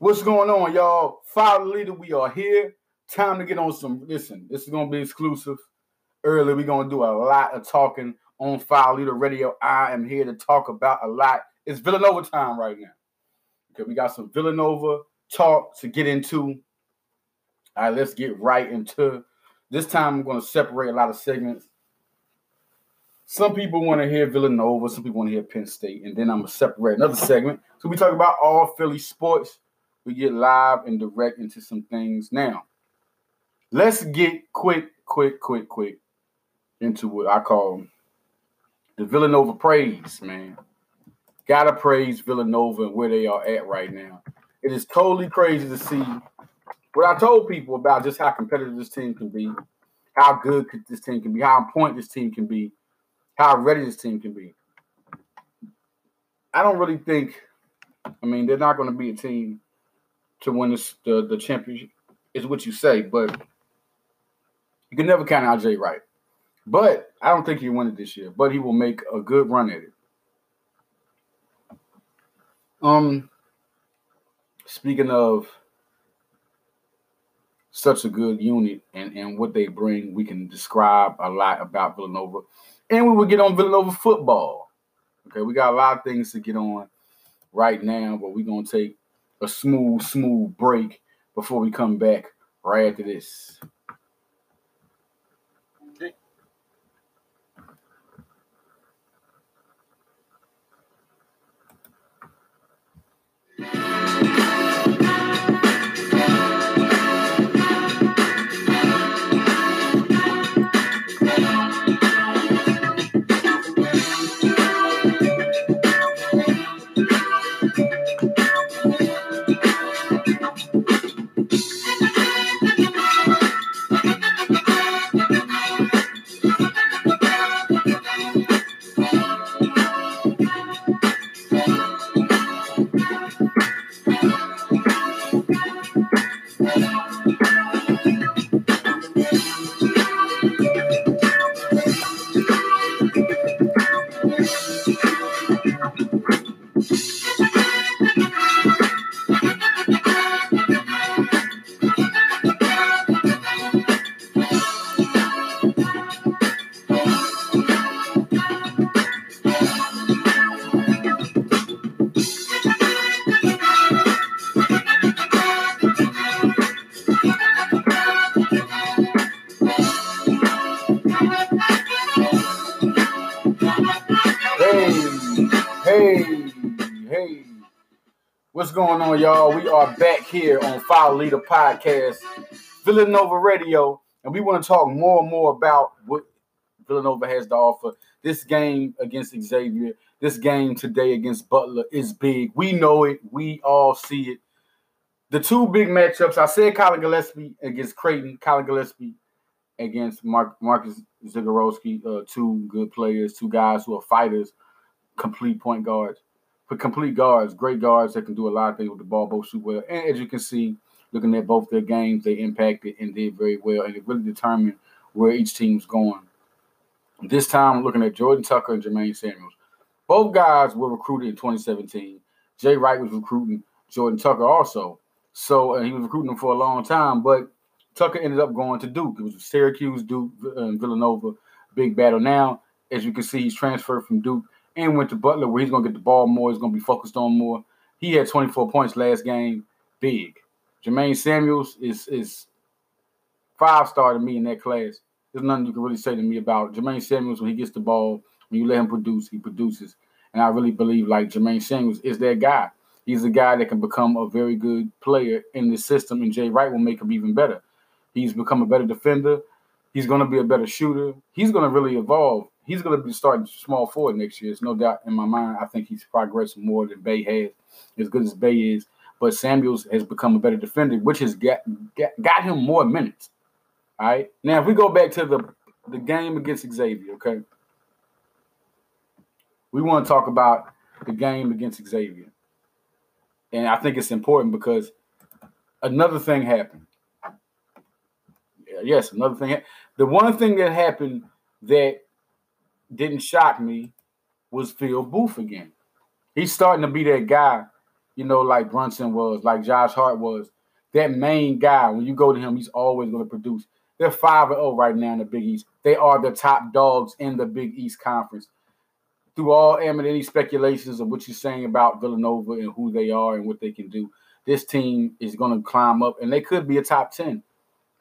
What's going on, y'all? Fire leader, we are here. Time to get on some. Listen, this is gonna be exclusive. Early, we're gonna do a lot of talking on Fire Leader Radio. I am here to talk about a lot. It's Villanova time right now. Okay, we got some Villanova talk to get into. All right, let's get right into. This time, I'm gonna separate a lot of segments. Some people want to hear Villanova, some people want to hear Penn State, and then I'm gonna separate another segment. So we talk about all Philly sports. We get live and direct into some things now. Let's get quick, quick, quick, quick into what I call the Villanova praise, man. Gotta praise Villanova and where they are at right now. It is totally crazy to see what I told people about just how competitive this team can be, how good this team can be, how important this team can be, how ready this team can be. I don't really think, I mean, they're not going to be a team to win this, the, the championship, is what you say, but you can never count out Jay Wright. But I don't think he won it this year, but he will make a good run at it. Um, speaking of such a good unit and, and what they bring, we can describe a lot about Villanova. And we will get on Villanova football. Okay, we got a lot of things to get on right now, but we're gonna take a smooth, smooth break before we come back right after this. What's going on, y'all? We are back here on Fire Leader Podcast, Villanova Radio, and we want to talk more and more about what Villanova has to offer. This game against Xavier, this game today against Butler is big. We know it. We all see it. The two big matchups, I said Collin Gillespie against Creighton, Collin Gillespie against Mark, Marcus Zegarowski, uh, two good players, two guys who are fighters, complete point guards complete guards, great guards that can do a lot of things with the ball, both shoot well. And as you can see, looking at both their games, they impacted and did very well, and it really determined where each team's going. This time, looking at Jordan Tucker and Jermaine Samuels. Both guys were recruited in 2017. Jay Wright was recruiting Jordan Tucker also. So uh, he was recruiting him for a long time, but Tucker ended up going to Duke. It was Syracuse, Duke, and Villanova. Big battle. Now, as you can see, he's transferred from Duke and went to Butler where he's going to get the ball more. He's going to be focused on more. He had 24 points last game. Big. Jermaine Samuels is is five star to me in that class. There's nothing you can really say to me about Jermaine Samuels when he gets the ball. When you let him produce, he produces. And I really believe like Jermaine Samuels is that guy. He's a guy that can become a very good player in this system, and Jay Wright will make him even better. He's become a better defender. He's going to be a better shooter. He's going to really evolve he's going to be starting small forward next year. There's no doubt in my mind. I think he's progressed more than Bey has, as good as Bey is. But Samuels has become a better defender, which has got, got, got him more minutes. All right. Now, if we go back to the, the game against Xavier, okay, we want to talk about the game against Xavier. And I think it's important because another thing happened. Yes, another thing. The one thing that happened that didn't shock me was Phil Booth again. He's starting to be that guy you know, like Brunson was, like Josh Hart was. That main guy, when you go to him, he's always going to produce. They're 5 0 right now in the Big East. They are the top dogs in the Big East Conference. Through all and any speculations of what you're saying about Villanova and who they are and what they can do, this team is going to climb up and they could be a top 10.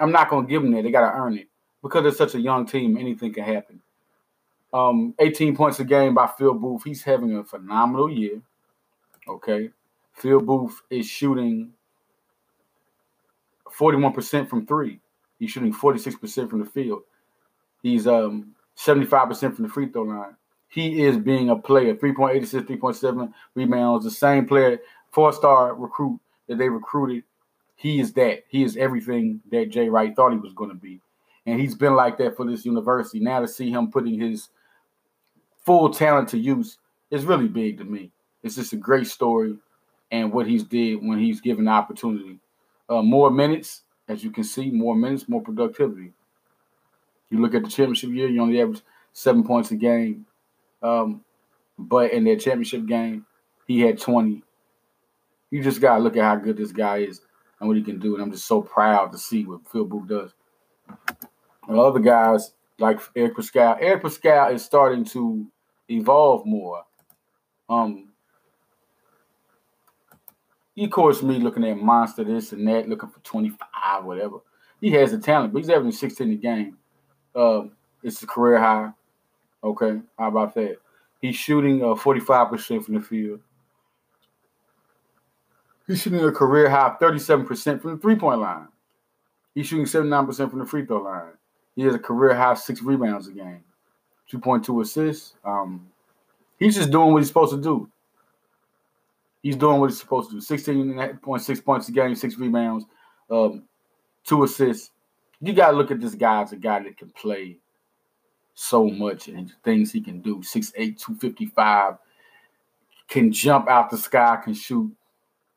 I'm not going to give them that. They got to earn it. Because it's such a young team, anything can happen. Um, 18 points a game by Phil Booth. He's having a phenomenal year. Okay. Phil Booth is shooting 41% from three. He's shooting 46% from the field. He's um 75% from the free throw line. He is being a player. 3.86, 3.7 rebounds. The same player, four-star recruit that they recruited. He is that. He is everything that Jay Wright thought he was going to be. And he's been like that for this university. Now to see him putting his full talent to use is really big to me. It's just a great story and what he's did when he's given the opportunity. Uh, more minutes, as you can see, more minutes, more productivity. You look at the championship year, you only average seven points a game. Um, but in that championship game, he had 20. You just got to look at how good this guy is and what he can do. And I'm just so proud to see what Phil Booth does. And other guys like Eric Paschall, Eric Paschall is starting to evolve more. Um, of course, me looking at monster this and that, looking for 25, whatever. He has the talent, but he's averaging 16 a game. Um, it's a career high. Okay, how about that? He's shooting uh, 45% from the field. He's shooting a career high 37% from the three point line. He's shooting 79% from the free throw line. He has a career high six rebounds a game, 2.2 assists. Um, he's just doing what he's supposed to do. He's doing what he's supposed to do. 16.6 points a game, six rebounds, um, two assists. You got to look at this guy as a guy that can play so much and things he can do. 6'8, 255, can jump out the sky, can shoot.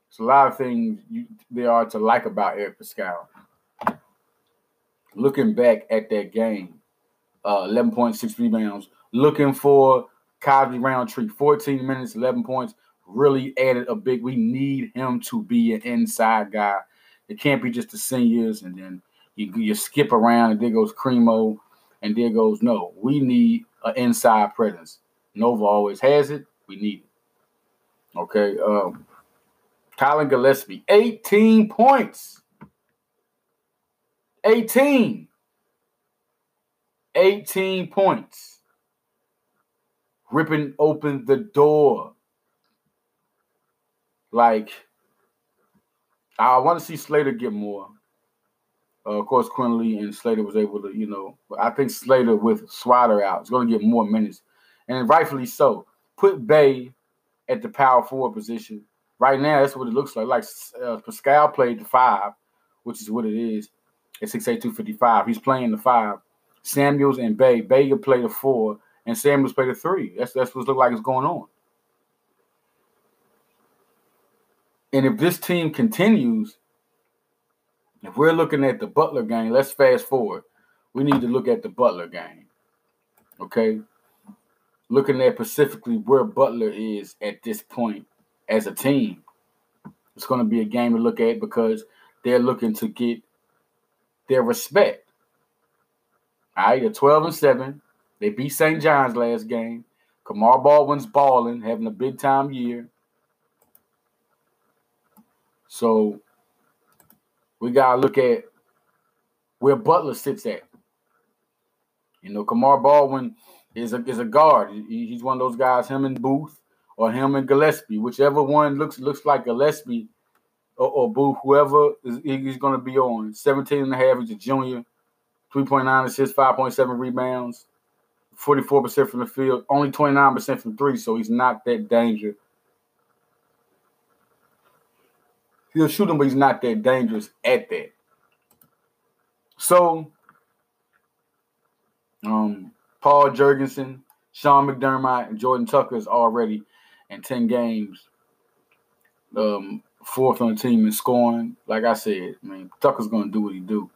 There's a lot of things you, there are to like about Eric Paschall. Looking back at that game, uh, 11.6 rebounds. Looking for Cosby Roundtree, 14 minutes, 11 points. Really added a big. We need him to be an inside guy. It can't be just the seniors and then you, you skip around and there goes Cremo and there goes no. We need an inside presence. Nova always has it. We need it. Okay. Um, Collin Gillespie, 18 points. 18. 18 points. Ripping open the door. Like, I want to see Slater get more. Uh, of course, Quinerly and Slater was able to, you know, I think Slater with Swider out is going to get more minutes, and rightfully so. Put Bey at the power forward position. Right now, that's what it looks like. Like uh, Paschall played the five, which is what it is at 6'8", 255. He's playing the five. Samuels and Bey. Bey can play the four, and Samuels play the three. That's that's what it looks like is going on. And if this team continues, if we're looking at the Butler game, let's fast forward. We need to look at the Butler game. Okay? Looking at specifically where Butler is at this point as a team. It's going to be a game to look at because they're looking to get their respect. All right, they're 12 and 7. They beat St. John's last game. Kamar Baldwin's balling, having a big time year. So we gotta look at where Butler sits at. You know, Kamar Baldwin is a is a guard. He, he's one of those guys, him and Booth or him and Gillespie, whichever one looks looks like Gillespie or, or Booth, whoever is, he's going to be on. 17 and a half, he's a junior, 3.9 assists, 5.7 rebounds, 44% from the field, only 29% from three, so he's not that dangerous. He'll shoot him, but he's not that dangerous at that. So, um, Paul Jorgensen, Sean McDermott, and Jordan Tucker is already in 10 games, um, fourth on the team in scoring. Like I said, I mean, Tucker's going to do what he do.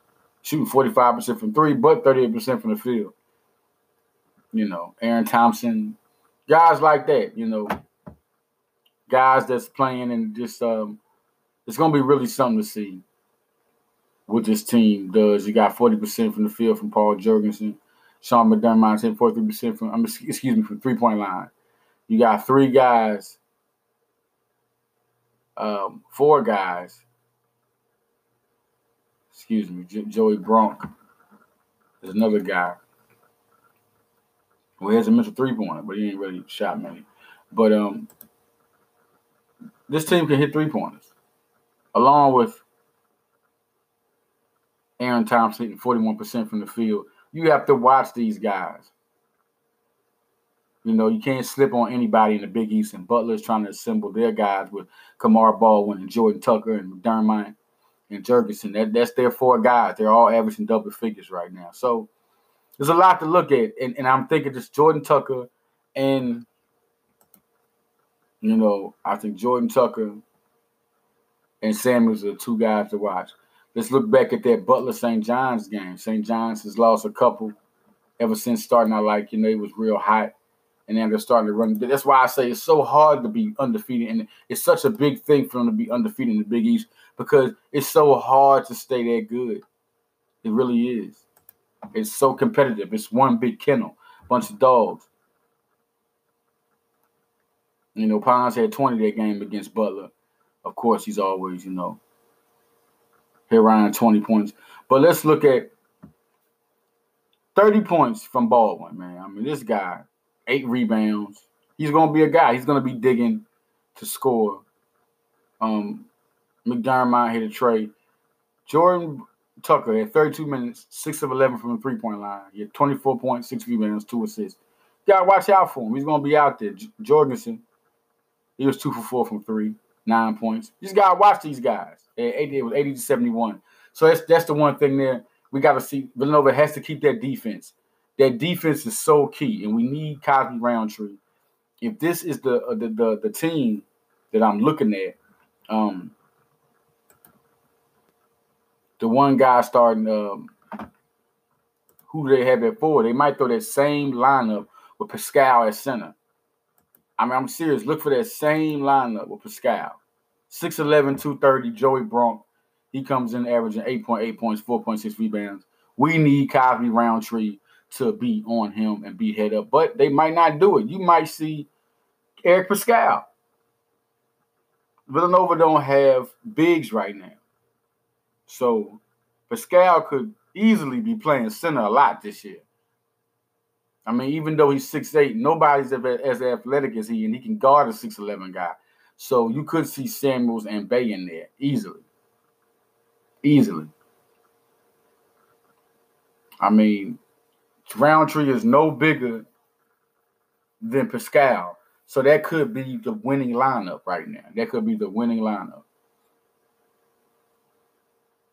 Shooting 45% from three, but 38% from the field. You know, Aaron Thompson, guys like that, you know. guys that's playing and just um, it's gonna be really something to see what this team does. You got 40% from the field from Paul Jorgensen. Sean McDermott hit 43% from, excuse me, from three point line. You got three guys, um, four guys, excuse me, J- Joey Brunk is another guy who has a missed three pointer, but he ain't really shot many. But um, this team can hit three pointers, along with Aaron Thompson hitting 41% from the field. You have to watch these guys. You know, you can't slip on anybody in the Big East, and Butler's trying to assemble their guys with Kamar Baldwin and Jordan Tucker and McDermott and Jorgensen. That, that's their four guys. They're all averaging double figures right now. So there's a lot to look at. And, and I'm thinking just Jordan Tucker and, you know, I think Jordan Tucker and Samuels are two guys to watch. Let's look back at that Butler St. John's game. St. John's has lost a couple ever since starting out like, you know, it was real hot. And then they're starting to run. That's why I say it's so hard to be undefeated. And it's such a big thing for them to be undefeated in the Big East because it's so hard to stay that good. It really is. It's so competitive. It's one big kennel, bunch of dogs. You know, Ponds had 20 that game against Butler. Of course, he's always, you know, hit around 20 points. But let's look at 30 points from Baldwin, man. I mean, this guy, eight rebounds. He's gonna be a guy. He's gonna be digging to score. Um, McDermott hit a trade. Jordan Tucker had 32 minutes, 6 of 11 from the three point line. He had 24 points, 6 rebounds, 2 assists. You gotta watch out for him. He's gonna be out there. J- Jorgensen, he was 2 for 4 from 3, 9 points. You just gotta watch these guys. It was 80 to 71. So that's that's the one thing there. We gotta see Villanova has to keep that defense. That defense is so key, and we need Cosby Roundtree. If this is the uh, the, the the team that I'm looking at, um, the one guy starting, um, who do they have at four? They might throw that same lineup with Paschall at center. I mean, I'm serious. Look for that same lineup with Paschall. 6'11, 230, Joey Brunk. He comes in averaging 8.8 points, 4.6 rebounds. We need Cosby Roundtree to be on him and be head up, but they might not do it. You might see Eric Paschall. Villanova don't have bigs right now. So Paschall could easily be playing center a lot this year. I mean, even though he's 6'8, nobody's as athletic as he, and he can guard a 6'11 guy. So you could see Samuels and Bey in there easily. Easily. I mean, Roundtree is no bigger than Paschall. So that could be the winning lineup right now. That could be the winning lineup.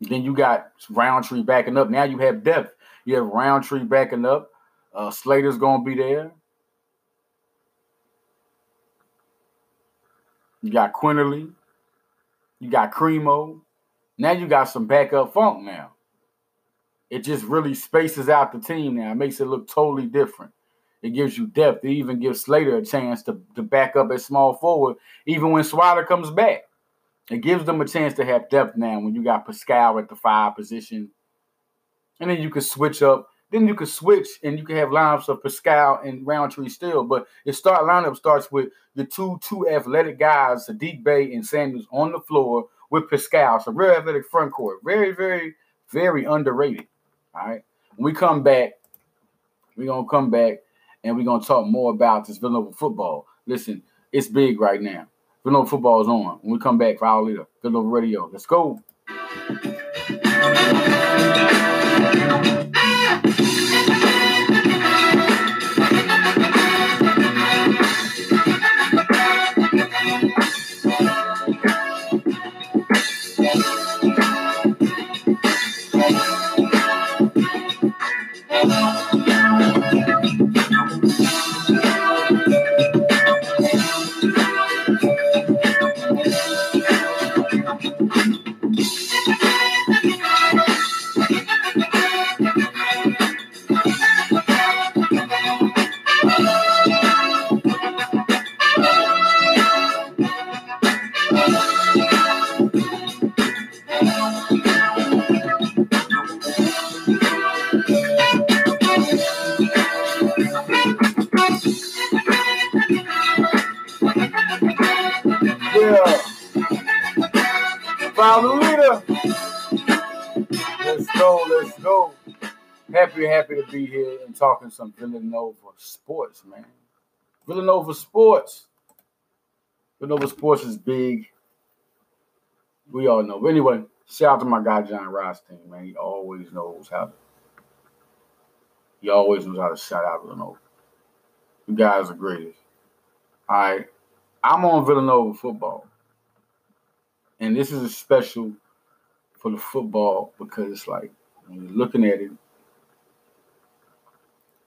Then you got Roundtree backing up. Now you have depth. You have Roundtree backing up. Uh, Slater's gonna be there. You got Quinerly. You got Cremo. Now you got some backup funk now. It just really spaces out the team now. It makes it look totally different. It gives you depth. It even gives Slater a chance to, to back up at small forward, even when Swider comes back. It gives them a chance to have depth now when you got Paschall at the five position. And then you can switch up. Then you can switch and you can have lineups of Paschall and Roundtree still. But your start lineup starts with the two two athletic guys, Saddiq Bey and Samuels, on the floor with Paschall. So real athletic front court. Very, very, very underrated. All right. When we come back, we're gonna come back and we're gonna talk more about this Villanova football. Listen, it's big right now. Villanova football is on. When we come back for our leader, Villanova Radio. Let's go. Talking some Villanova sports, man. Villanova sports. Villanova sports is big. We all know. But anyway, shout out to my guy Jon Rothstein, man. He always knows how to. He always knows how to shout out Villanova. You guys are greatest. All right. I'm on Villanova football. And this is a special for the football because it's like when you're looking at it,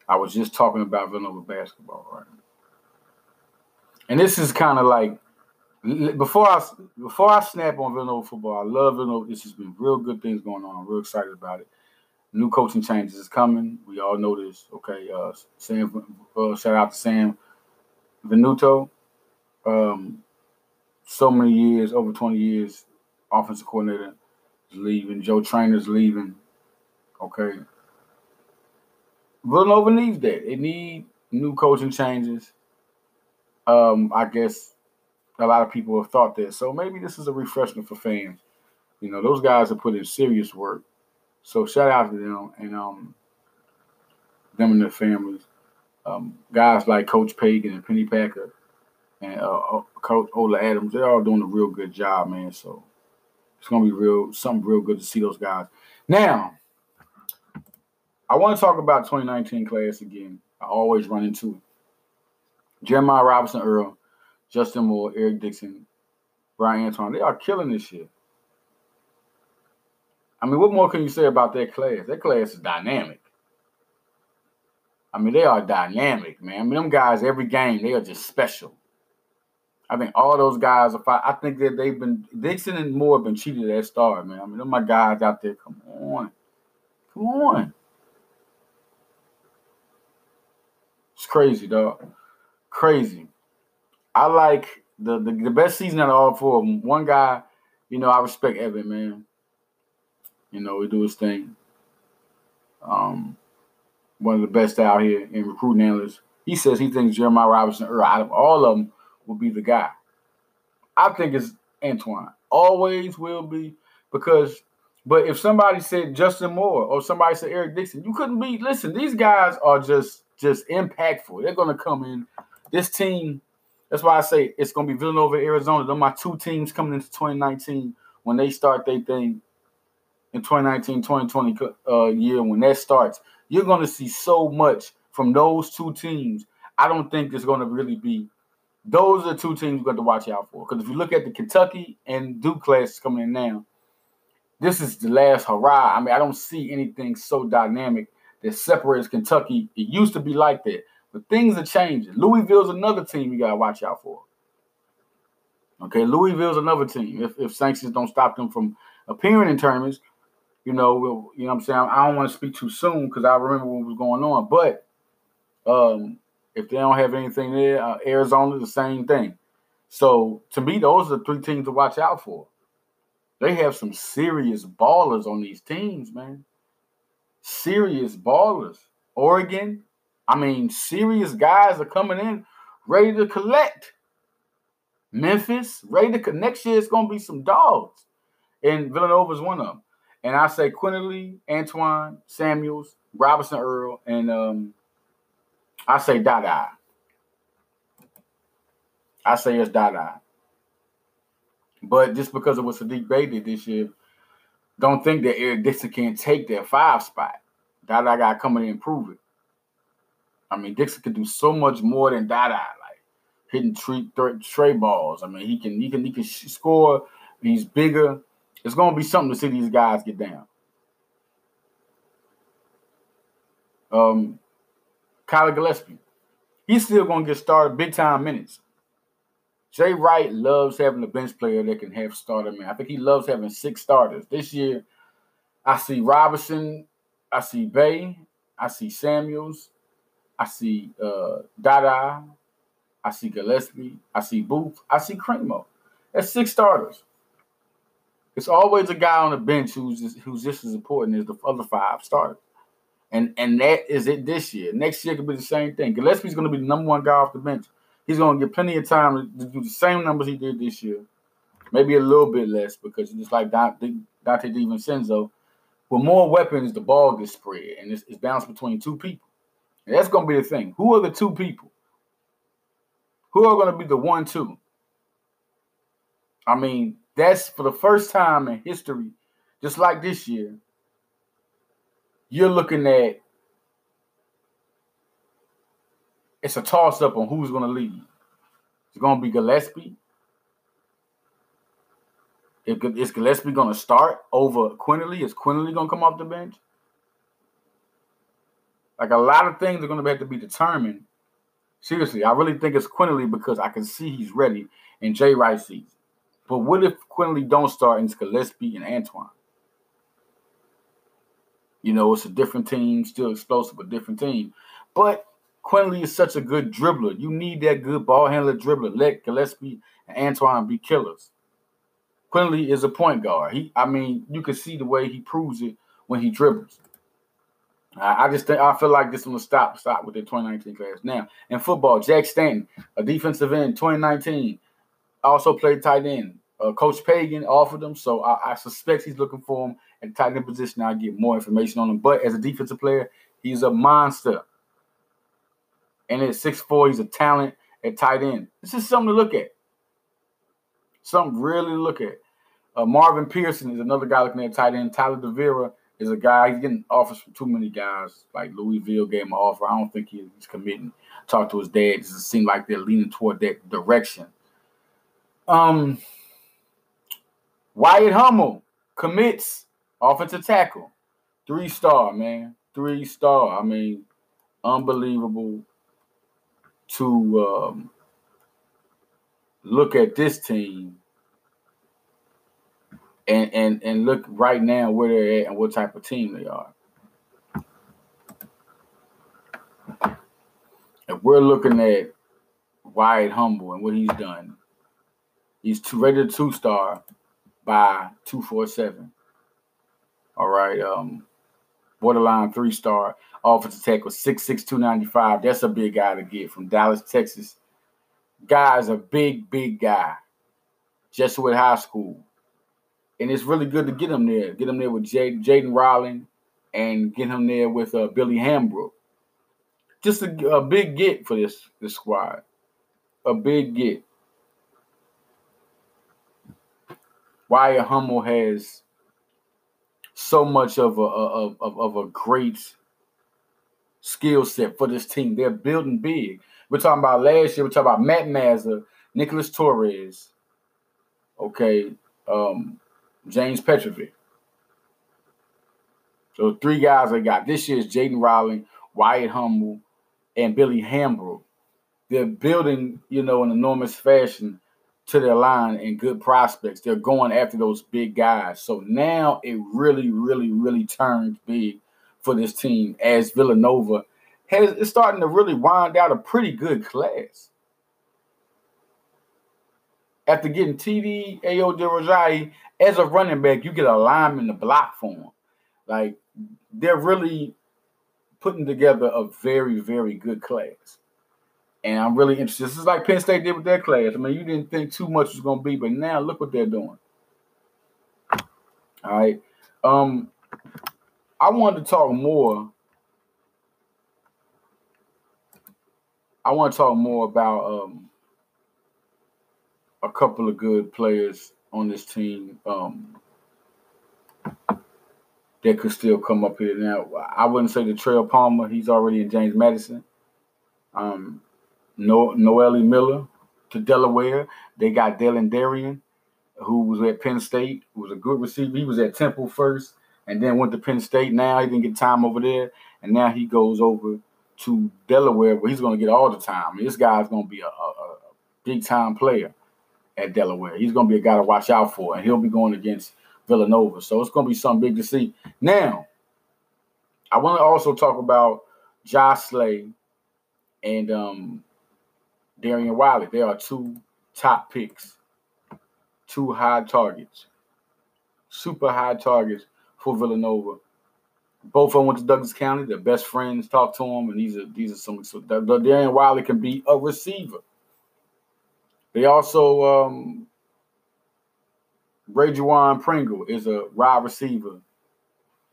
I was just talking about Villanova basketball, right? And this is kind of like before I before I snap on Villanova football, I love Villanova. This has been real good things going on. I'm real excited about it. New coaching changes is coming. We all know this. Okay, uh, Sam. Uh, shout out to Sam Venuto. Um, so many years, over 20 years, offensive coordinator is leaving. Joe Trainer's leaving. Okay. Villanova needs that. They need new coaching changes. Um, I guess a lot of people have thought that. So maybe this is a refreshment for fans. You know, those guys have put in serious work. So shout out to them and um them and their families. Um, guys like Coach Pagan and Penny Packer and uh, uh, Coach Ola Adams, they're all doing a real good job, man. So it's gonna be real something real good to see those guys. Now, I want to talk about 2019 class again. I always run into it. Jeremiah Robinson Earl, Justin Moore, Eric Dixon, Bryan Antoine, they are killing this shit. I mean, what more can you say about that class? That class is dynamic. I mean, they are dynamic, man. I mean, them guys every game they are just special. I think all those guys are. I think that they've been Dixon and Moore have been cheated at star, man. I mean, them my guys out there. Come on, come on. Crazy, dog. Crazy. I like the, the the best season out of all four of them. One guy, you know, I respect Evan, man. You know, he do his thing. Um, one of the best out here in recruiting analysts. He says he thinks Jeremiah Robinson Earl out of all of them will be the guy. I think it's Antoine. Always will be because. But if somebody said Justin Moore or somebody said Eric Dixon, you couldn't be. Listen, these guys are just just impactful. They're going to come in. This team. That's why I say it's going to be Villanova, Arizona. They're my two teams coming into 2019 when they start their thing in 2019, 2020 uh, year. When that starts, you're going to see so much from those two teams. I don't think it's going to really be those are the two teams you got to watch out for. Because if you look at the Kentucky and Duke classes coming in now, this is the last hurrah. I mean, I don't see anything so dynamic that separates Kentucky. It used to be like that, but things are changing. Louisville's another team you got to watch out for. Okay, Louisville's another team. If, if sanctions don't stop them from appearing in tournaments, you know, you know I'm saying? I don't want to speak too soon because I remember what was going on. But um, if they don't have anything there, uh, Arizona, the same thing. So to me, those are the three teams to watch out for. They have some serious ballers on these teams, man. Serious ballers. Oregon, I mean, serious guys are coming in ready to collect. Memphis, ready to connect. next year it's gonna be some dogs. And Villanova's one of them. And I say Quinerly, Antoine, Samuels, Robinson Earl, and um, I say Dada. I say it's Dada. But just because of what Saddiq Bey did this year, don't think that Eric Dixon can't take that five spot. Dada got to in and prove it. I mean, Dixon can do so much more than Dada, like hitting tree, tray balls. I mean, he can he can he can score. He's bigger. It's to be something to see these guys get down. Um, Kyler Gillespie. He's still to get started big time minutes. Jay Wright loves having a bench player that can have starter man. I think he loves having six starters. This year, I see Robinson, I see Bey, I see Samuels, I see uh, Dada, I see Gillespie, I see Booth, I see Cremo. That's six starters. It's always a guy on the bench who's just, who's just as important as the other five starters. And and that is it this year. Next year could be the same thing. Gillespie's going to be the number one guy off the bench. He's to get plenty of time to do the same numbers he did this year. maybe a little bit less because just like Donte, Donte DiVincenzo, with more weapons, the ball gets spread and it's, it's bounced between two people. And that's to be the thing. Who are the two people? Who are to be the one two? I mean, that's for the first time in history, just like this year, you're looking at it's a toss up on who's going to lead. It's going to be Gillespie. Is Gillespie going to start over Quinerly? Is Quinerly going to come off the bench? Like a lot of things are going to have to be determined. Seriously, I really think it's Quinerly because I can see he's ready and Jay Wright sees. But what if Quinerly don't start and it's Gillespie and Antoine? You know, it's a different team, still explosive, but different team. But Quinerly is such a good dribbler. You need that good ball handler dribbler. Let Gillespie and Antoine be killers. Quinerly is a point guard. He, I mean, you can see the way he proves it when he dribbles. I, I just think I feel like this one will stop stop with the 2019 class. Now in football, Jack Stanton, a defensive end, 2019, also played tight end. Uh, Coach Pagan offered him, so I, I, suspect he's looking for him at tight end position. I'll get more information on him. But as a defensive player, he's a monster. And at 6'4, he's a talent at tight end. This is something to look at. Something really to look at. Uh, Marvin Pearson is another guy looking at tight end. Tyler DeVera is a guy. He's getting offers from too many guys. Like Louisville gave him an offer. I don't think he's committing. Talk to his dad. It doesn't seem like they're leaning toward that direction. Um, Wyatt Hummel commits offensive tackle, three star man, three star. I mean, unbelievable to um, look at this team and and and look right now where they're at and what type of team they are. If we're looking at Wyatt Hummel and what he's done, he's two, rated two star by two four seven. All right, um, borderline three star offensive tackle, six six two ninety five. That's a big guy to get from Dallas, Texas. Guy's a big, big guy. Jesuit High School and it's really good to get him there. Get him there with Jay Jaden Rawling and get him there with uh, Billy Hambrook. Just a, a, big get for this this squad. A big get. Wyatt Hummel has so much of a of, of a great skill set for this team. They're building big. We're talking about last year. We're talking about Matt Mazza, Nicholas Torres. Okay, um, James Petrovic. So three guys I got. This year is Jaden Rawling, Wyatt Hummel, and Billy Hambrook. They're building, you know, in enormous fashion to their line and good prospects. They're going after those big guys. So now it really, really, really turns big for this team as Villanova has is starting to really wind out a pretty good class. After getting TD Ayo-Durojaiye as a running back, you get a lineman to block for him. Like they're really putting together a very, very good class. And I'm really interested. This is like Penn State did with their class. I mean, you didn't think too much was going to be, but now look what they're doing. All right. Um, I wanted to talk more. I want to talk more about um, a couple of good players on this team um, that could still come up here. Now, I wouldn't say the Trail Palmer. He's already in James Madison. Um, no, Noelle Miller to Delaware. They got Dylan Darian, who was at Penn State, who was a good receiver. He was at Temple first and then went to Penn State. Now he didn't get time over there. And now he goes over to Delaware where he's going to get all the time. I mean, this guy's going to be a, a, a big time player at Delaware. He's going to be a guy to watch out for, and he'll be going against Villanova. So it's going to be something big to see. Now, I want to also talk about Josh Slay and um, Darian Wiley. They are two top picks, two high targets, super high targets for Villanova. Both of them went to Douglas County. They're best friends talked to them, and these are these are some. So Darian Wiley can be a receiver. They also um, Ray Juwan Pringle is a wide receiver,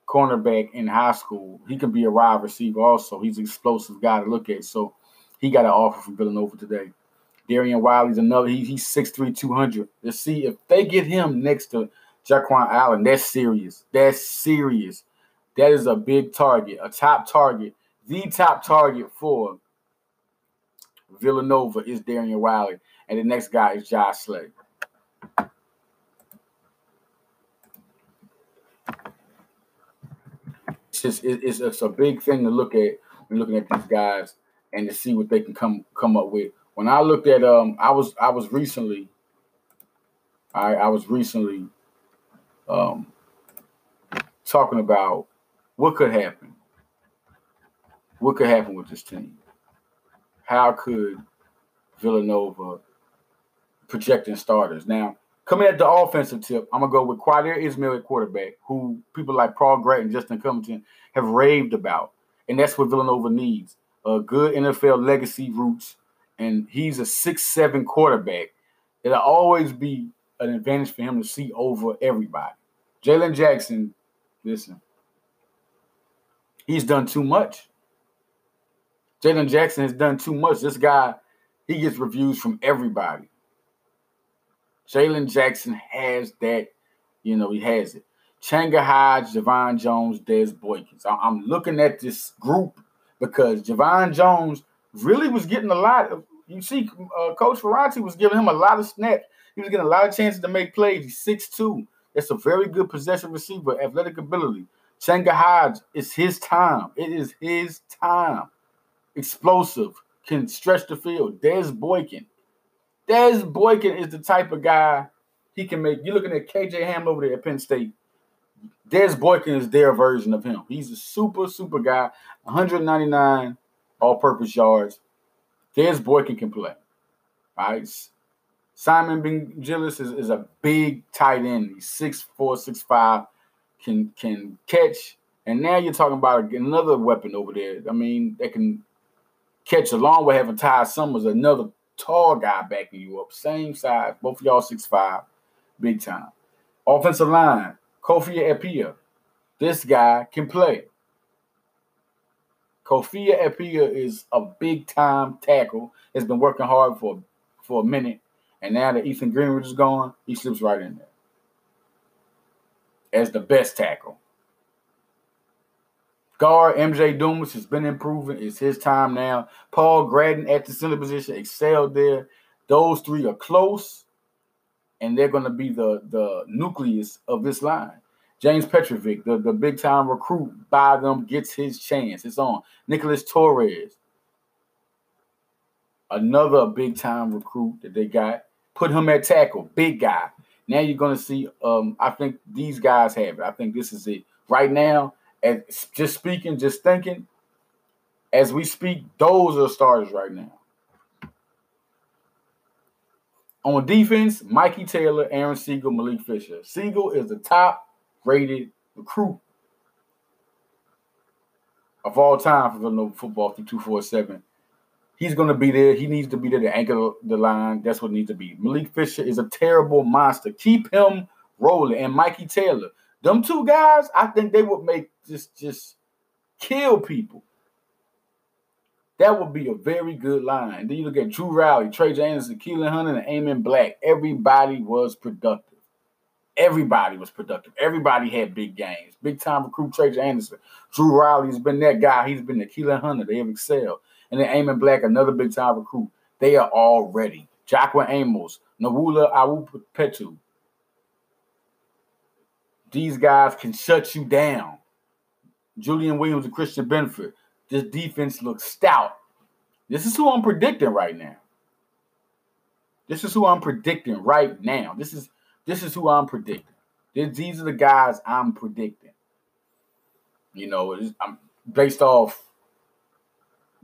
cornerback in high school. He can be a wide receiver also. He's an explosive guy to look at. So he got an offer from Villanova today. Darian Wiley's another. He, he's 6'3", 200. Let's see if they get him next to Jaquan Allen. That's serious. That's serious. That is a big target, a top target. The top target for Villanova is Darian Wiley, and the next guy is Josh Slay. It's just it's, it's a big thing to look at when looking at these guys and to see what they can come come up with. When I looked at um, I was I was recently, I I was recently, um, talking about what could happen. What could happen with this team? How could Villanova projecting starters? Now, coming at the offensive tip, I'm gonna go with Qadry Ismail at quarterback, who people like Paul Grant and Justin Covington have raved about, and that's what Villanova needs: a good NFL legacy roots, and he's a six-seven quarterback. It'll always be an advantage for him to see over everybody. Jalen Jackson, listen, he's done too much. Jalen Jackson has done too much. This guy, he gets reviews from everybody. Jalen Jackson has that, you know, he has it. Changa Hodge, Javon Jones, Des Boykins. I'm looking at this group because Javon Jones really was getting a lot of. You see, uh, Coach Ferrante was giving him a lot of snaps. He was getting a lot of chances to make plays. He's 6'2. That's a very good possession receiver, athletic ability. Changa Hodge, it's his time. It is his time explosive, can stretch the field. Des Boykin. Des Boykin is the type of guy he can make. You're looking at KJ Ham over there at Penn State. Des Boykin is their version of him. He's a super, super guy. 199 all-purpose yards. Des Boykin can play. All right. Simon Banguillis is, is a big tight end. He's 6'4, 6'5, can can catch. And now you're talking about another weapon over there. I mean, that can catch along with having Ty Summers, another tall guy backing you up, same size, both of y'all six five, big time. Offensive line, Kofi Apia. This guy can play. Kofi Apia is a big time tackle. Has been working hard for for a minute, and now that Ethan Greenwood is gone, he slips right in there as the best tackle. Guard MJ Dumas has been improving. It's his time now. Paul Gradden at the center position excelled there. Those three are close, and they're going to be the, the nucleus of this line. James Petrovic, the, the big time recruit by them, gets his chance. It's on. Nicholas Torres, another big time recruit that they got. Put him at tackle, big guy. Now you're going to see. Um, I think these guys have it. I think this is it. Right now, and just speaking, just thinking, as we speak, those are starters right now. On defense, Mikey Taylor, Aaron Siegel, Malik Fisher. Siegel is the top rated recruit of all time for Villanova football through 247. He's going to be there. He needs to be there to anchor the line. That's what needs to be. Malik Fisher is a terrible monster. Keep him rolling. And Mikey Taylor, them two guys, I think they would make just just kill people. That would be a very good line. Then you look at Drew Rowley, Trey James, Keelan Hunter, and Amon Black. Everybody was productive. Everybody was productive. Everybody had big games. Big time recruit Trey Anderson. Drew Rowley's been that guy. He's been the Keelan Hunter. They have excelled. And then Amon Black, another big time recruit. They are all ready. Jacqueline Amos, Nawula Awupetu, these guys can shut you down. Julian Williams and Christian Benford. This defense looks stout. This is who I'm predicting right now. This is who I'm predicting right now. This is this is who I'm predicting. these are the guys I'm predicting. You know, I'm based off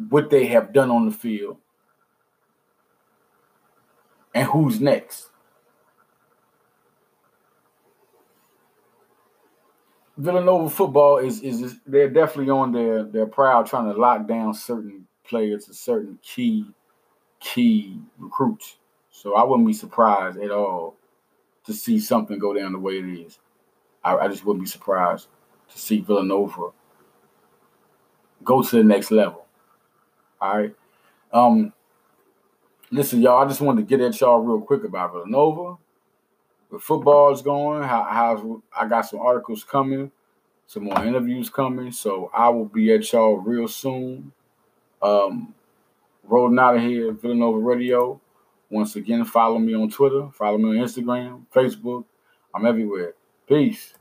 what they have done on the field and who's next. Villanova football is, is, they're definitely on their their proud trying to lock down certain players and certain key key recruits. So I wouldn't be surprised at all to see something go down the way it is. I, I just wouldn't be surprised to see Villanova go to the next level. All right. Um, listen, y'all. I just wanted to get at y'all real quick about Villanova. The football is going. How, how's I got some articles coming, some more interviews coming. So I will be at y'all real soon. Um, rolling out of here, Villanova Radio. Once again, follow me on Twitter, follow me on Instagram, Facebook. I'm everywhere. Peace.